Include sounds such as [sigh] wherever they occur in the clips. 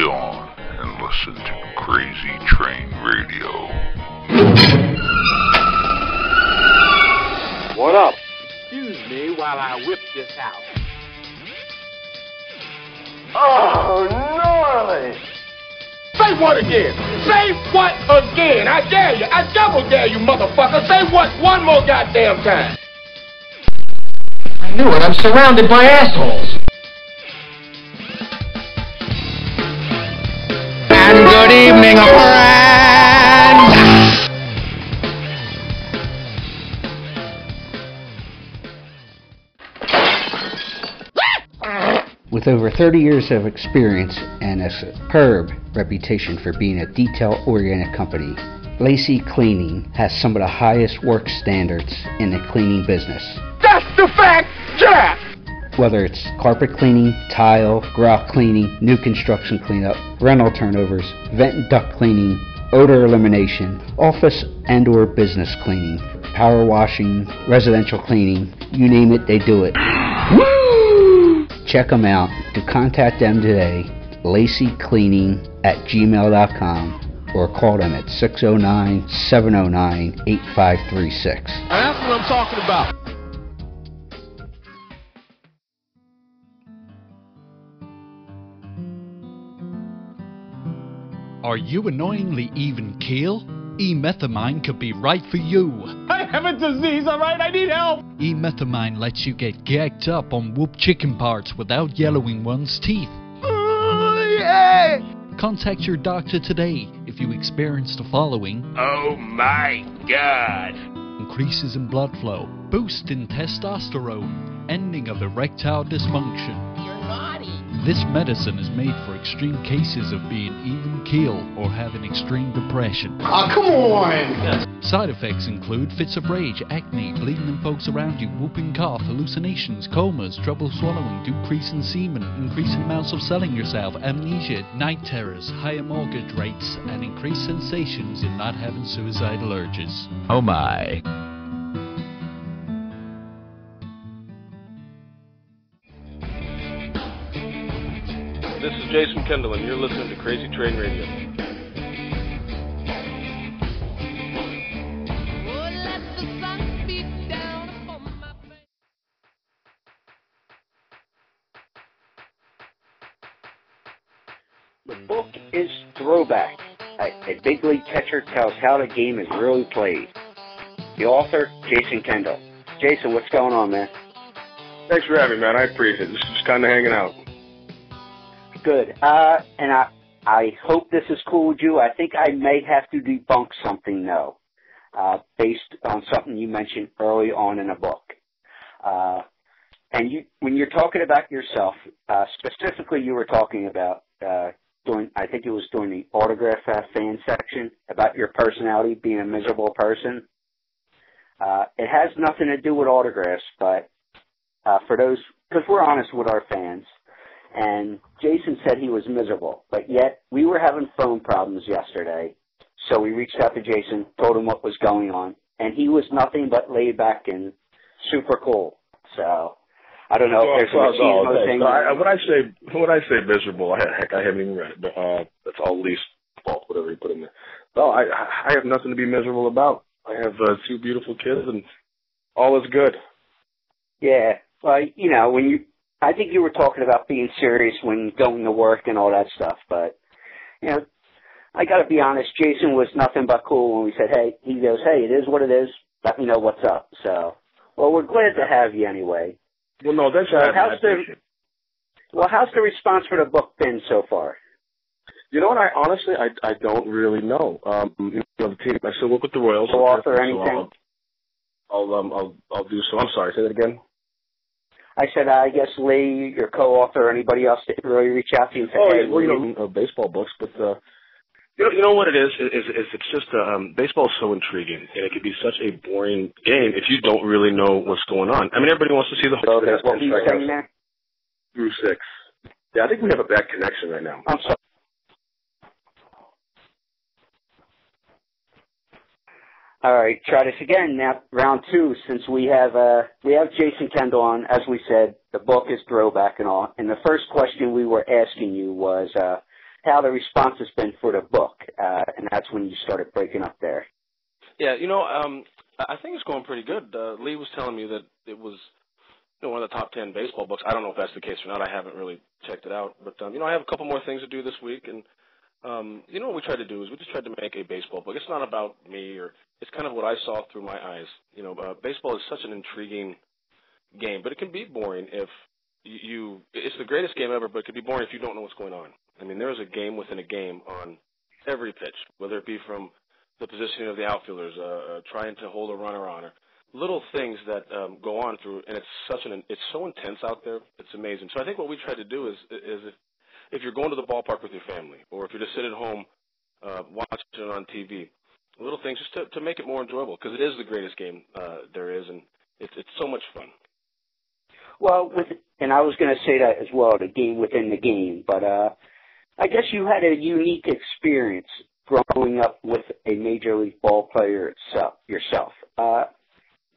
then on and listen to Crazy Train Radio. What up? Excuse me while I whip this out. Oh, gnarly! Say what again? Say what again? I dare you. I double dare you, motherfucker. Say what one more goddamn time. I knew it. I'm surrounded by assholes. Good evening, friend. With over 30 years of experience and a superb reputation for being a detail oriented company, Lacey Cleaning has some of the highest work standards in the cleaning business. That's the fact, Jack. Whether it's carpet cleaning, tile, grout cleaning, new construction cleanup, rental turnovers, vent and duct cleaning, odor elimination, office and or business cleaning, power washing, residential cleaning, you name it, they do it. Check them out. To contact them today, lacycleaning at gmail.com or call them at 609 709 8536. That's what I'm talking about. Are you annoyingly even keel? E-methamine could be right for you. I have a disease, alright? I need help. E-methamine lets you get gagged up on whoop chicken parts without yellowing one's teeth. Oh, yeah. Contact your doctor today if you experience the following Oh my god. increases in blood flow, boost in testosterone, ending of erectile dysfunction. You're naughty. This medicine is made for extreme cases of being even keel or having extreme depression. Oh, come on. Side effects include fits of rage, acne, bleeding in folks around you, whooping cough, hallucinations, comas, trouble swallowing, decrease in semen, increase in amounts of selling yourself, amnesia, night terrors, higher mortgage rates, and increased sensations in not having suicidal urges. Oh my. Is Jason Kendall, and you're listening to Crazy Train Radio. The book is Throwback. A, a big league catcher tells how the game is really played. The author, Jason Kendall. Jason, what's going on, man? Thanks for having me, man. I appreciate it. Just, just kind of hanging out. Good. Uh, and I, I hope this is cool with you. I think I may have to debunk something, though, uh, based on something you mentioned early on in a book. Uh, and you, when you're talking about yourself, uh, specifically, you were talking about uh, during, I think it was during the autograph uh, fan section about your personality being a miserable person. Uh, it has nothing to do with autographs, but uh, for those, because we're honest with our fans, and Jason said he was miserable, but yet we were having phone problems yesterday. So we reached out to Jason, told him what was going on, and he was nothing but laid back and super cool. So I don't know if there's Well, well, machismo thing. So I, when I say when I say miserable, I, heck, I haven't even read it. But, uh, that's all Lee's fault, whatever he put in there. No, I I have nothing to be miserable about. I have uh, two beautiful kids, and all is good. Yeah, well, you know, when you, I think you were talking about being serious when going to work and all that stuff, but you know, I got to be honest. Jason was nothing but cool when we said, "Hey," he goes, "Hey, it is what it is. Let me know what's up." So, well, we're glad to have you anyway. Well, no, that's So how's the- Well, how's the response for the book been so far? You know what? I honestly, I I don't really know. Um, you know, the team. I still work with the Royals. Co-author so anything? I'll, I'll um I'll I'll do so. I'm sorry. Say that again. I said, I guess Lee, your co-author, or anybody else didn't really reach out to you and say, Oh, hey, well, you know, uh, baseball books, but uh, you know, you know what it is? Is, is it's just um, baseball is so intriguing, and it can be such a boring game if you don't really know what's going on. I mean, everybody wants to see the whole. Okay, what were you saying there? Through six. Yeah, I think we have a bad connection right now. I'm sorry. All right, try this again. Now, round two. Since we have uh, we have Jason Kendall on, as we said, the book is throwback and all. And the first question we were asking you was uh, how the response has been for the book, uh, and that's when you started breaking up there. Yeah, you know, um, I think it's going pretty good. Uh, Lee was telling me that it was you know, one of the top ten baseball books. I don't know if that's the case or not. I haven't really checked it out, but um, you know, I have a couple more things to do this week, and um, you know what we tried to do is we just tried to make a baseball book. It's not about me or it's kind of what I saw through my eyes. You know, uh, baseball is such an intriguing game, but it can be boring if you, you. It's the greatest game ever, but it can be boring if you don't know what's going on. I mean, there is a game within a game on every pitch, whether it be from the positioning of the outfielders, uh, uh, trying to hold a runner on, or little things that um, go on through, and it's such an it's so intense out there. It's amazing. So I think what we try to do is is if if you're going to the ballpark with your family, or if you're just sitting at home uh, watching it on TV, little things just to, to make it more enjoyable because it is the greatest game uh, there is, and it's it's so much fun. Well, with and I was going to say that as well, the game within the game. But uh, I guess you had a unique experience growing up with a major league ball player itself, yourself. Uh,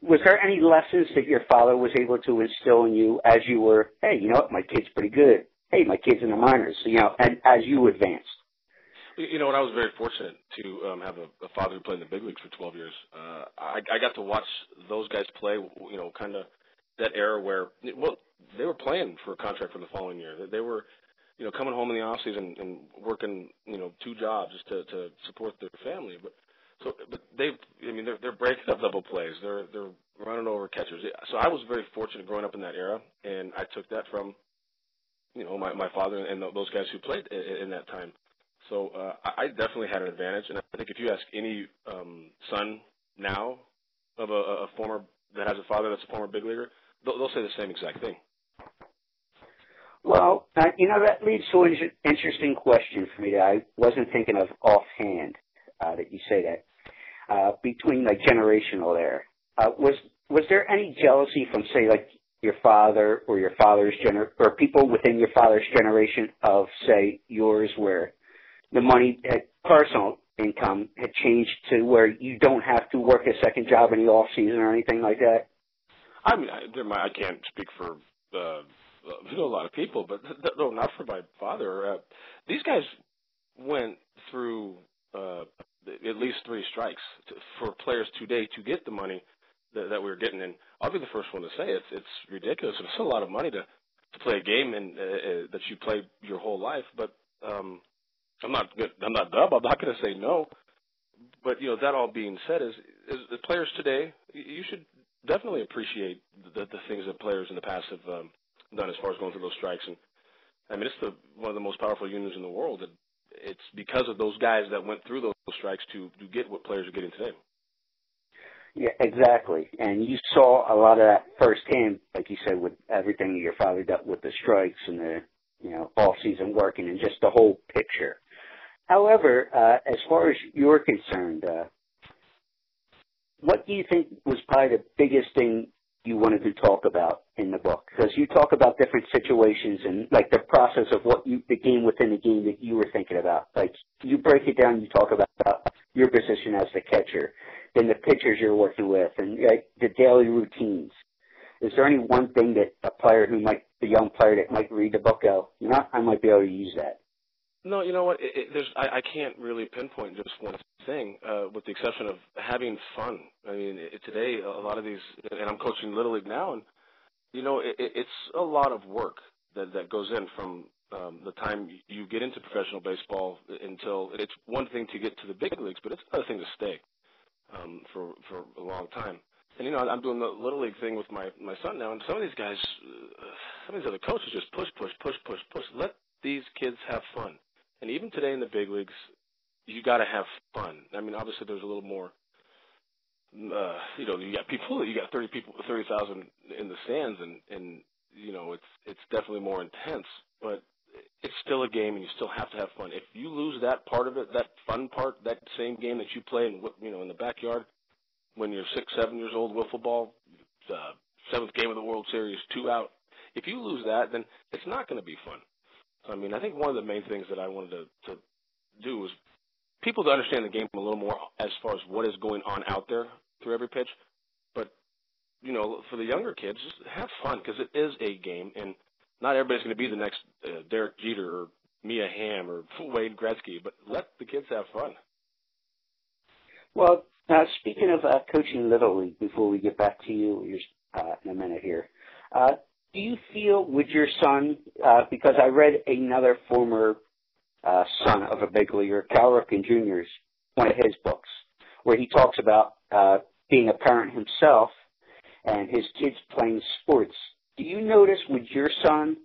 was there any lessons that your father was able to instill in you as you were, hey, you know what, my kid's pretty good. Hey, my kid's in the minors. You know, and as you advanced. You know, and I was very fortunate to um, have a, a father who played in the big leagues for 12 years. Uh, I, I got to watch those guys play. You know, kind of that era where well they were playing for a contract for the following year. They were, you know, coming home in the off season and working, you know, two jobs just to to support their family. But so, but they, I mean, they're they're breaking up double plays. They're they're running over catchers. So I was very fortunate growing up in that era, and I took that from, you know, my my father and those guys who played in, that time. So uh, I definitely had an advantage, and I think if you ask any um, son now of a, a former that has a father that's a former big leaguer, they'll, they'll say the same exact thing. Well, uh, you know that leads to an interesting question for me that I wasn't thinking of offhand. Uh, that you say that uh, between like generational there uh, was was there any jealousy from say like your father or your father's gener or people within your father's generation of say yours where the money at personal income had changed to where you don't have to work a second job in the off season or anything like that? I mean, I, I can't speak for uh, know a lot of people, but no, not for my father. Uh, these guys went through uh, at least three strikes for players today to get the money that, that we were getting. And I'll be the first one to say it's it's ridiculous. It's a lot of money to to play a game and uh, uh, that you play your whole life. But um, I'm not good. I'm not dumb. I'm not going to say no. But you know that all being said, is, is the players today you should definitely appreciate the, the things that players in the past have um, done as far as going through those strikes. And I mean, it's the one of the most powerful unions in the world. And it's because of those guys that went through those strikes to to get what players are getting today. Yeah, exactly. And you saw a lot of that firsthand, like you said, with everything your father dealt with the strikes and the you know off season working and just the whole picture. However, uh, as far as you're concerned, uh, what do you think was probably the biggest thing you wanted to talk about in the book? Because you talk about different situations and like the process of what you, the game within the game that you were thinking about. Like you break it down, you talk about, about your position as the catcher, then the pitchers you're working with, and like the daily routines. Is there any one thing that a player who might, the young player that might read the book go, you know, I might be able to use that? No, you know what? It, it, there's I, I can't really pinpoint just one thing, uh, with the exception of having fun. I mean, it, today a lot of these, and I'm coaching little league now, and you know, it, it's a lot of work that that goes in from um, the time you get into professional baseball until it's one thing to get to the big leagues, but it's another thing to stay um, for for a long time. And you know, I'm doing the little league thing with my my son now, and some of these guys, uh, some of these other coaches just push, push, push, push, push. Let these kids have fun and even today in the big leagues, you got to have fun. I mean, obviously there's a little more. Uh, you know, you got people. You got thirty people, thirty thousand in the stands, and and you know, it's it's definitely more intense, but it's still a game, and you still have to have fun. If you lose that part of it, that fun part, that same game that you play in, you know, in the backyard when you're six, seven years old, wiffle ball, uh, seventh game of the World Series, two out. If you lose that, then it's not going to be fun. So, I mean, I think one of the main things that I wanted to, to do was people to understand the game a little more as far as what is going on out there through every pitch. But you know, for the younger kids, have fun because it is a game, and not everybody's going to be the next uh, Derek Jeter or Mia Hamm or [laughs] Wayne Gretzky. But let the kids have fun. Well, now speaking of uh, coaching Little League, before we get back to you uh, in a minute here, uh, do you feel with your son? Uh, because I read another former uh, son of a big leaguer, Cal Ripken Jr.'s one of his books, where he talks about uh, being a parent himself and his kids playing sports. Do you notice with your son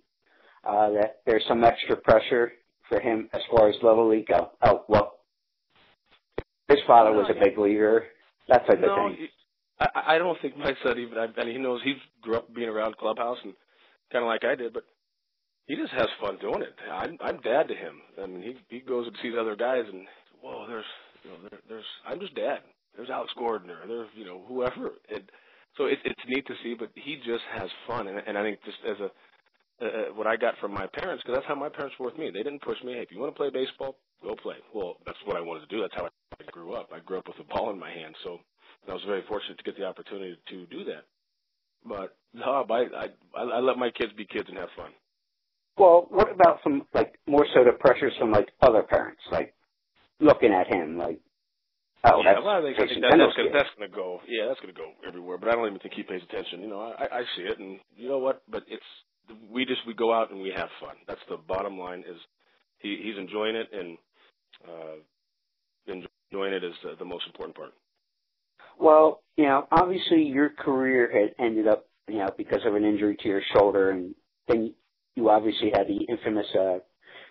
uh, that there's some extra pressure for him as far as little league go? Oh, well, his father was a big leaguer. That type no, of thing. I, I don't think my son even. I, and he knows he grew up being around clubhouse and kind of like I did, but he just has fun doing it. I'm I'm dad to him. I mean, he he goes and sees other guys and whoa, there's you know there, there's I'm just dad. There's Alex Gordon or there's you know whoever. And so it's it's neat to see, but he just has fun, and and I think just as a uh, what I got from my parents, because that's how my parents were with me. They didn't push me. Hey, if you want to play baseball, go play. Well, that's what I wanted to do. That's how I grew up. I grew up with a ball in my hand, so I was very fortunate to get the opportunity to do that. But no, I I I let my kids be kids and have fun. Well, what about some like more so the pressures from like other parents, like looking at him, like oh, yeah, that's well, I think, I think that, that's, gonna, that's going to go. Yeah, that's going to go everywhere. But I don't even think he pays attention. You know, I, I see it, and you know what? But it's we just we go out and we have fun. That's the bottom line. Is he he's enjoying it and uh, enjoying it is the, the most important part. Well, you know, obviously your career had ended up, you know, because of an injury to your shoulder, and then you obviously had the infamous uh,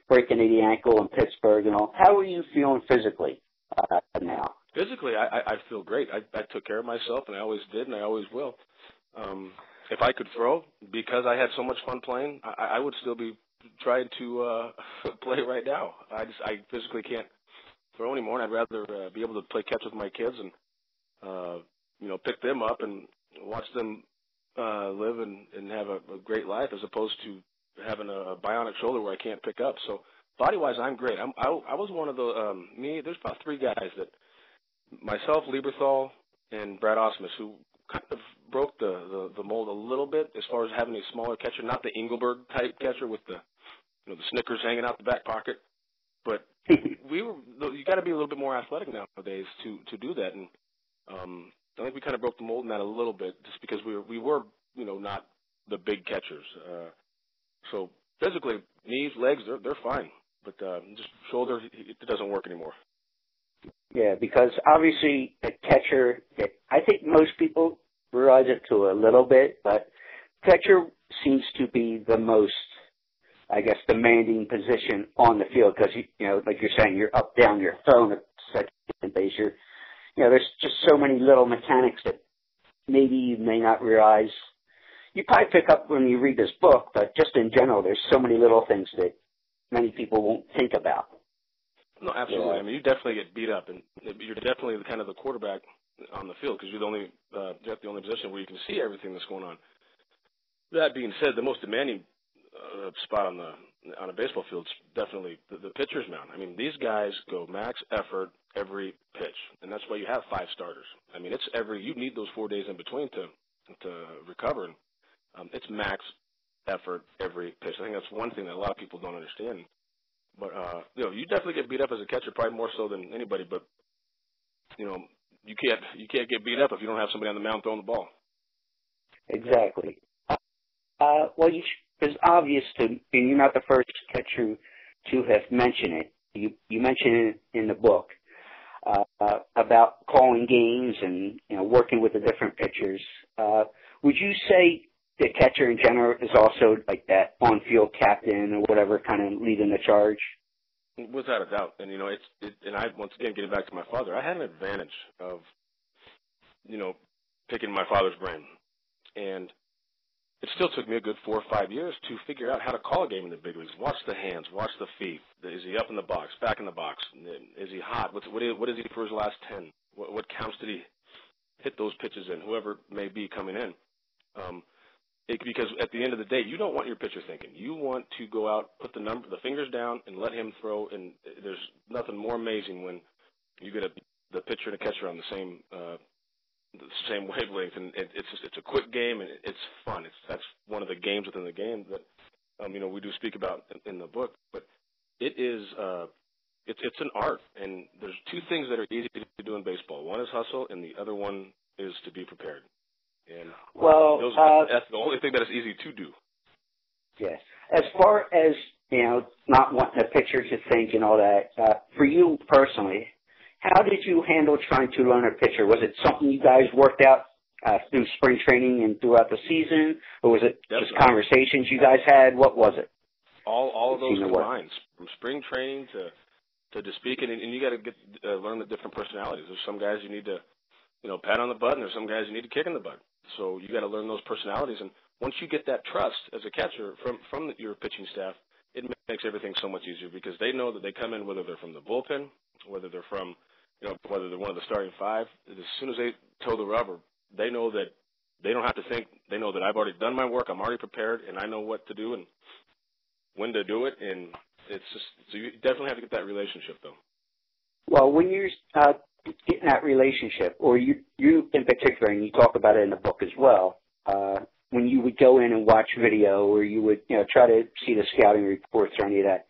breaking of the ankle in Pittsburgh and all. How are you feeling physically uh, now? Physically, I, I feel great. I, I took care of myself, and I always did, and I always will. Um, if I could throw, because I had so much fun playing, I, I would still be trying to uh, [laughs] play right now. I just I physically can't throw anymore, and I'd rather uh, be able to play catch with my kids and uh, you know pick them up and watch them uh, live and, and have a, a great life as opposed to having a bionic shoulder where I can't pick up. So body wise, I'm great. I'm, I, I was one of the um, me. There's about three guys that myself, Lieberthal, and Brad Ausmus, who kind of broke the, the the mold a little bit as far as having a smaller catcher, not the Engelberg type catcher with the you know the Snickers hanging out the back pocket, but [laughs] we were you got to be a little bit more athletic nowadays to to do that, and um, I think we kind of broke the mold in that a little bit just because we were we were you know not the big catchers. Uh, so physically, knees, legs, they're they're fine, but uh, just shoulder, it doesn't work anymore. Yeah, because obviously a catcher, I think most people realize it to a little bit, but catcher seems to be the most, I guess, demanding position on the field because you, you know, like you're saying, you're up, down, you're thrown at second base. You're, you know, there's just so many little mechanics that maybe you may not realize you probably pick up when you read this book, but just in general, there's so many little things that many people won't think about. No, absolutely. Yeah. I mean, you definitely get beat up, and you're definitely the kind of the quarterback on the field because you're the only uh, you're the only position where you can see everything that's going on. That being said, the most demanding uh, spot on the on a baseball field is definitely the, the pitcher's mound. I mean, these guys go max effort every pitch, and that's why you have five starters. I mean, it's every you need those four days in between to to recover. And um, it's max effort every pitch. I think that's one thing that a lot of people don't understand. But uh, you know, you definitely get beat up as a catcher, probably more so than anybody. But you know, you can't you can't get beat up if you don't have somebody on the mound throwing the ball. Exactly. Uh, well, you it's obvious to, you're not the first catcher to have mentioned it. You you mentioned it in the book uh, about calling games and you know working with the different pitchers. Uh, would you say the catcher in general is also like that on-field captain or whatever, kind of leading the charge. Without a doubt, and you know, it's it, and I once again getting back to my father, I had an advantage of, you know, picking my father's brain, and it still took me a good four or five years to figure out how to call a game in the big leagues. Watch the hands, watch the feet. Is he up in the box, back in the box? Is he hot? What's, what, is, what is he for his last ten? What, what counts did he hit those pitches in? Whoever may be coming in. Um, it, because at the end of the day, you don't want your pitcher thinking. You want to go out, put the number, the fingers down, and let him throw. And there's nothing more amazing when you get a, the pitcher and a catcher on the same uh, the same [laughs] wavelength, and it, it's just, it's a quick game and it's fun. It's that's one of the games within the game that um, you know we do speak about in, in the book. But it is uh, it's it's an art, and there's two things that are easy to do in baseball. One is hustle, and the other one is to be prepared. And well, those, uh, that's the only thing that is easy to do. Yes. As far as you know, not wanting a pitcher to think and all that. Uh, for you personally, how did you handle trying to learn a pitcher? Was it something you guys worked out uh, through spring training and throughout the season, or was it Definitely. just conversations you guys had? What was it? All all of those combined, from spring training to to, to speaking, and, and you got to get uh, learn the different personalities. There's some guys you need to, you know, pat on the butt, and there's some guys you need to kick in the butt. So you got to learn those personalities, and once you get that trust as a catcher from from your pitching staff, it makes everything so much easier because they know that they come in whether they're from the bullpen, whether they're from you know, whether they're one of the starting five, as soon as they toe the rubber, they know that they don't have to think. They know that I've already done my work. I'm already prepared, and I know what to do and when to do it. And it's just so you definitely have to get that relationship, though. Well, when you're uh, getting that relationship, or you you in particular, and you talk about it in the book as well. Uh, when you would go in and watch video, or you would you know try to see the scouting reports or any of that,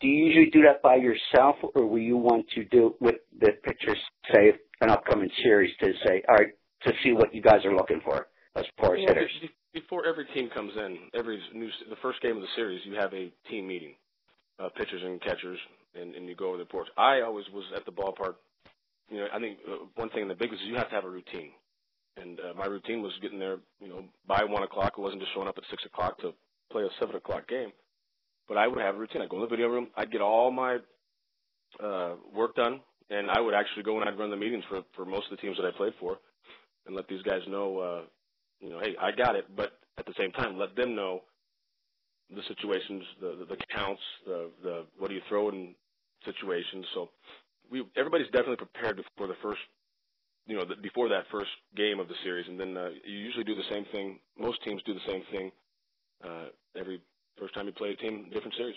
do you usually do that by yourself, or will you want to do it with the pictures, say, an upcoming series to say, all right, to see what you guys are looking for as far as hitters? Before every team comes in, every new the first game of the series, you have a team meeting, uh, pitchers and catchers, and, and you go over the reports. I always was at the ballpark. You know, I think uh, one thing in the big is you have to have a routine, and uh, my routine was getting there. You know, by one o'clock. It wasn't just showing up at six o'clock to play a seven o'clock game. But I would have a routine. I'd go in the video room. I'd get all my uh, work done, and I would actually go and I'd run the meetings for for most of the teams that I played for, and let these guys know, uh, you know, hey, I got it. But at the same time, let them know the situations, the the, the counts, the the what do you throw in situations. So we everybody's definitely prepared before the first. You know, the, before that first game of the series, and then uh, you usually do the same thing. Most teams do the same thing uh, every first time you play a team, different series.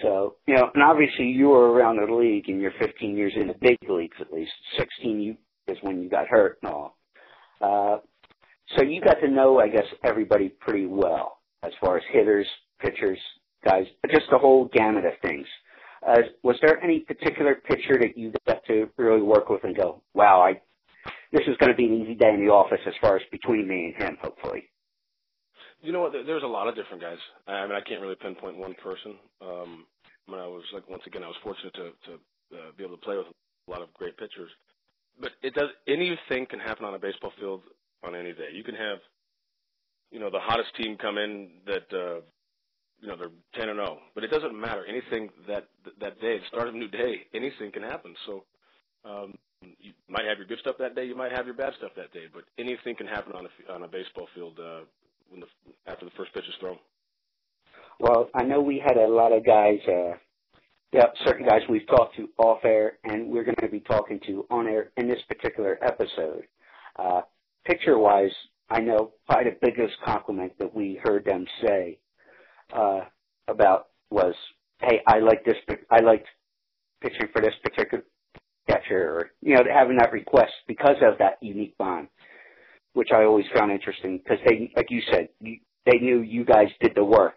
So, you know, and obviously you were around the league and you're 15 years in the big leagues at least. 16 you, is when you got hurt and all. Uh, so you got to know, I guess, everybody pretty well as far as hitters, pitchers, guys, just the whole gamut of things. Uh, was there any particular pitcher that you got to really work with and go, wow, I, this is going to be an easy day in the office as far as between me and him, hopefully? You know what? There's a lot of different guys. I mean, I can't really pinpoint one person. Um, when I was like, once again, I was fortunate to to uh, be able to play with a lot of great pitchers. But it does. Anything can happen on a baseball field on any day. You can have, you know, the hottest team come in that, uh, you know, they're 10 and 0, but it doesn't matter. Anything that that day, start of a new day, anything can happen. So. Um, you might have your good stuff that day. You might have your bad stuff that day, but anything can happen on a on a baseball field uh, when the after the first pitch is thrown. Well, I know we had a lot of guys, uh, yeah, certain guys we've talked to off air, and we're going to be talking to on air in this particular episode. Uh, picture wise, I know probably the biggest compliment that we heard them say uh, about was, "Hey, I like this. I liked pitching for this particular catcher," or you know, having that request because of that unique bond, which I always found interesting because they, like you said, you, they knew you guys did the work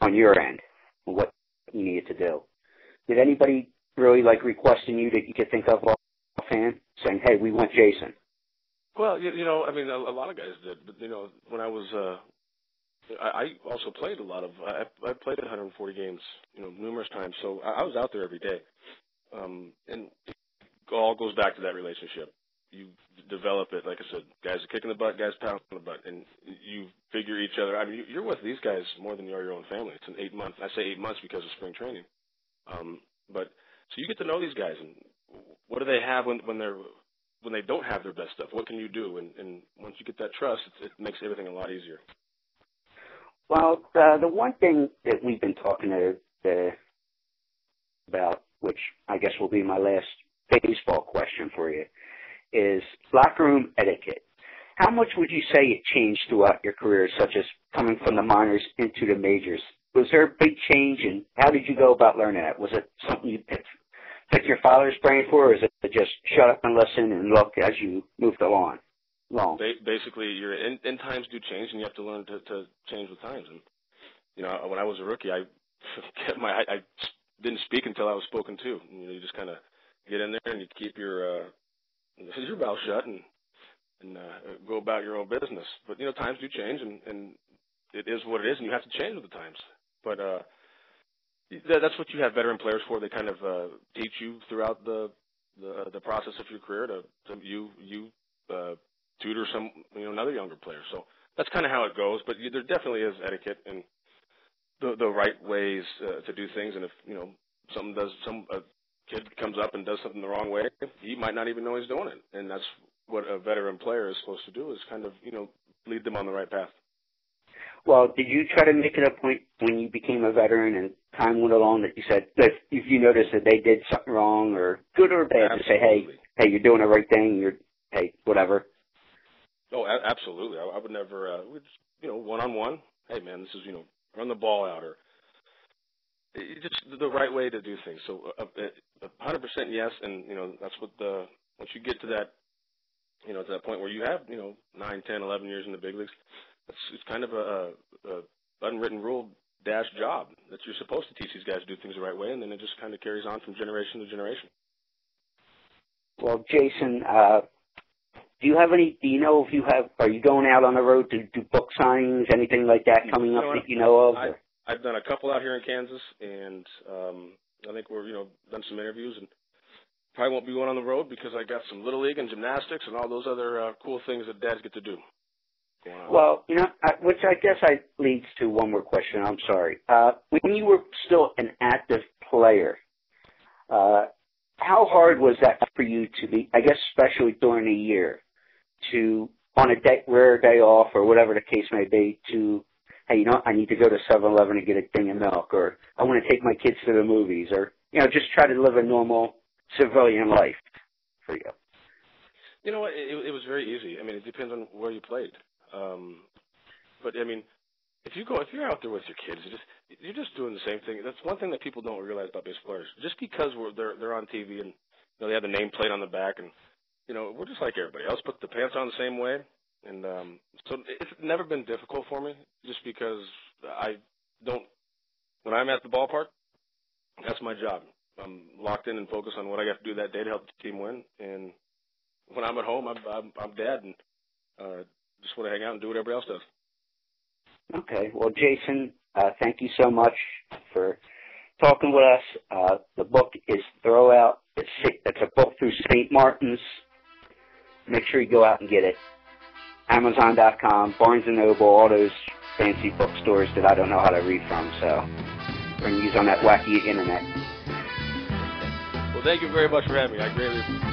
on your end, what you needed to do. Did anybody really like requesting you that you could think of offhand, saying, "Hey, we want Jason"? Well, you, you know, I mean, a, a lot of guys did, but you know, when I was, uh, I, also played a lot of, I, I played 140 games, you know, numerous times, so I, I was out there every day, um, and it all goes back to that relationship. You develop it, like I said, guys are kicking the butt, guys pounding the butt, and you figure each other. I mean, you- you're with these guys more than you are your own family. It's an eight month. I say eight months because of spring training. Um, but so you get to know these guys, and what do they have when when they're when they don't have their best stuff? What can you do? And, and once you get that trust, it, it makes everything a lot easier. Well, uh, the one thing that we've been talking to, uh, about, which I guess will be my last baseball question for you, is locker room etiquette. How much would you say it changed throughout your career, such as coming from the minors into the majors? Was there a big change, and how did you go about learning that? Was it something you picked, picked your father's brain for, or is it just shut up and listen and look as you moved along? Long. Basically, your in, in times do change, and you have to learn to, to change with times. And you know, when I was a rookie, I [laughs] kept my I, I didn't speak until I was spoken to. You know, you just kind of get in there and you keep your uh, [laughs] your mouth shut and and uh, go about your own business. But you know, times do change, and and it is what it is, and you have to change with the times. But uh, that, that's what you have veteran players for. They kind of uh, teach you throughout the the, the process of your career to, to you you uh, tutor some you know another younger player. So that's kind of how it goes. But there definitely is etiquette and the the right ways uh, to do things. And if you know something does some a kid comes up and does something the wrong way, he might not even know he's doing it. And that's what a veteran player is supposed to do is kind of you know lead them on the right path. Well, did you try to make it a point when you became a veteran and time went along that you said if, if you noticed that they did something wrong or good or bad absolutely. to say, hey, hey, you're doing the right thing, you're hey, whatever. Oh, a- absolutely. I, I would never, uh, we'd, you know, one on one. Hey, man, this is you know, run the ball out or just the right way to do things. So, uh, uh, 100% yes, and you know, that's what the once you get to that, you know, to that point where you have, you know, nine, ten, eleven years in the big leagues, it's, it's kind of a, a unwritten rule dash job that you're supposed to teach these guys to do things the right way, and then it just kind of carries on from generation to generation. Well, Jason, uh, do you have any? Do you know if you have? Are you going out on the road to do book signings, anything like that coming you up know, that you know of? I, I've done a couple out here in Kansas, and um, I think we're you know done some interviews, and probably won't be going on the road because I got some little league and gymnastics and all those other uh, cool things that dads get to do. Well, you know, I, which I guess I leads to one more question. I'm sorry. Uh, when you were still an active player, uh, how hard was that for you to be? I guess especially during the year, to on a day, rare day off or whatever the case may be, to hey, you know, I need to go to 7-Eleven and get a thing of milk, or I want to take my kids to the movies, or you know, just try to live a normal civilian life for you. You know what? It, it was very easy. I mean, it depends on where you played. Um, but I mean, if you go, if you're out there with your kids, you're just you're just doing the same thing. That's one thing that people don't realize about baseball players. Just because we're they're they're on TV and you know they have the nameplate on the back, and you know we're just like everybody else. Put the pants on the same way, and um, so it's never been difficult for me. Just because I don't when I'm at the ballpark, that's my job. I'm locked in and focused on what I got to do that day to help the team win. And when I'm at home, I'm I'm, I'm dad and uh, just want to hang out and do what everybody else does. Okay. Well, Jason, uh, thank you so much for talking with us. Uh, the book is Throw Out. It's, it's a book through St. Martin's. Make sure you go out and get it. Amazon.com, Barnes & Noble, all those fancy bookstores that I don't know how to read from. So we're going to use on that wacky internet. Well, thank you very much for having me. I greatly appreciate it.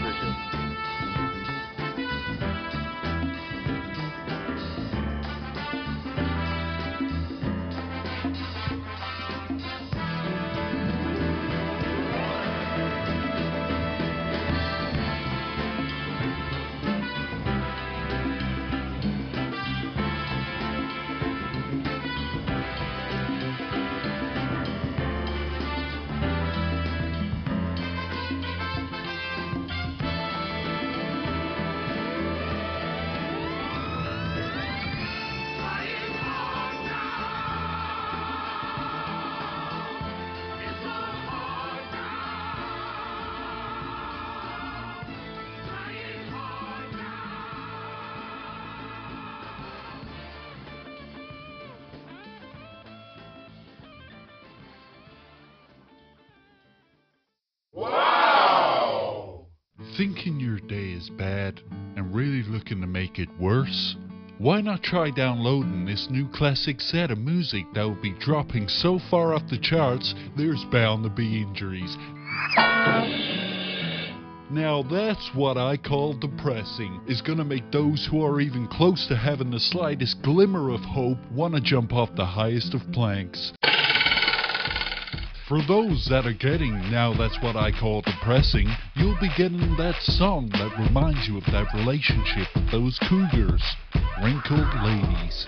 Thinking your day is bad and really looking to make it worse? Why not try downloading this new classic set of music that will be dropping so far off the charts there's bound to be injuries. Now that's what I call depressing. Is gonna make those who are even close to having the slightest glimmer of hope wanna jump off the highest of planks. For those that are getting now that's what I call depressing, you'll be getting that song that reminds you of that relationship with those cougars, wrinkled ladies.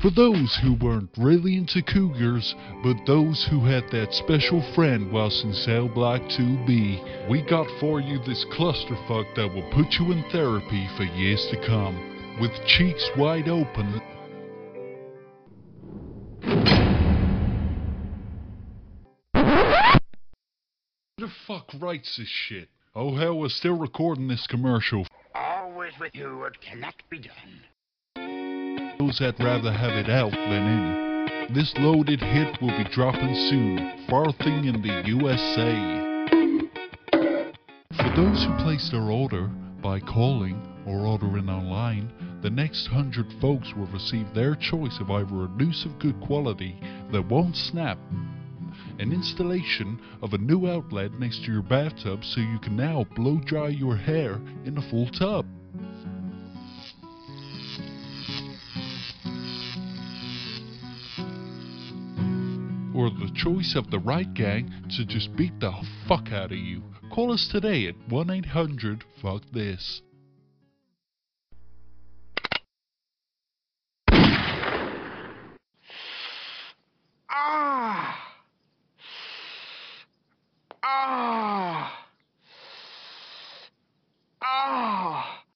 For those who weren't really into cougars, but those who had that special friend whilst in cell block 2B, we got for you this clusterfuck that will put you in therapy for years to come. With cheeks wide open, fuck writes this shit? Oh hell, we're still recording this commercial. Always with you, it cannot be done. Those that rather have it out than in. This loaded hit will be dropping soon, farthing in the USA. For those who place their order by calling or ordering online, the next hundred folks will receive their choice of either a noose of good quality that won't snap, an installation of a new outlet next to your bathtub so you can now blow dry your hair in a full tub. Or the choice of the right gang to just beat the fuck out of you. Call us today at 1 800 Fuck This.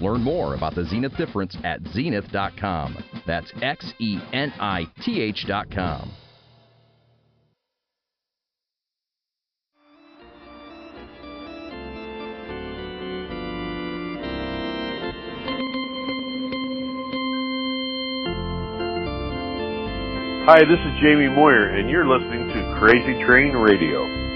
Learn more about the Xenith difference at xenith.com. That's X E N I T H.com. Hi, this is Jamie Moyer, and you're listening to Crazy Train Radio.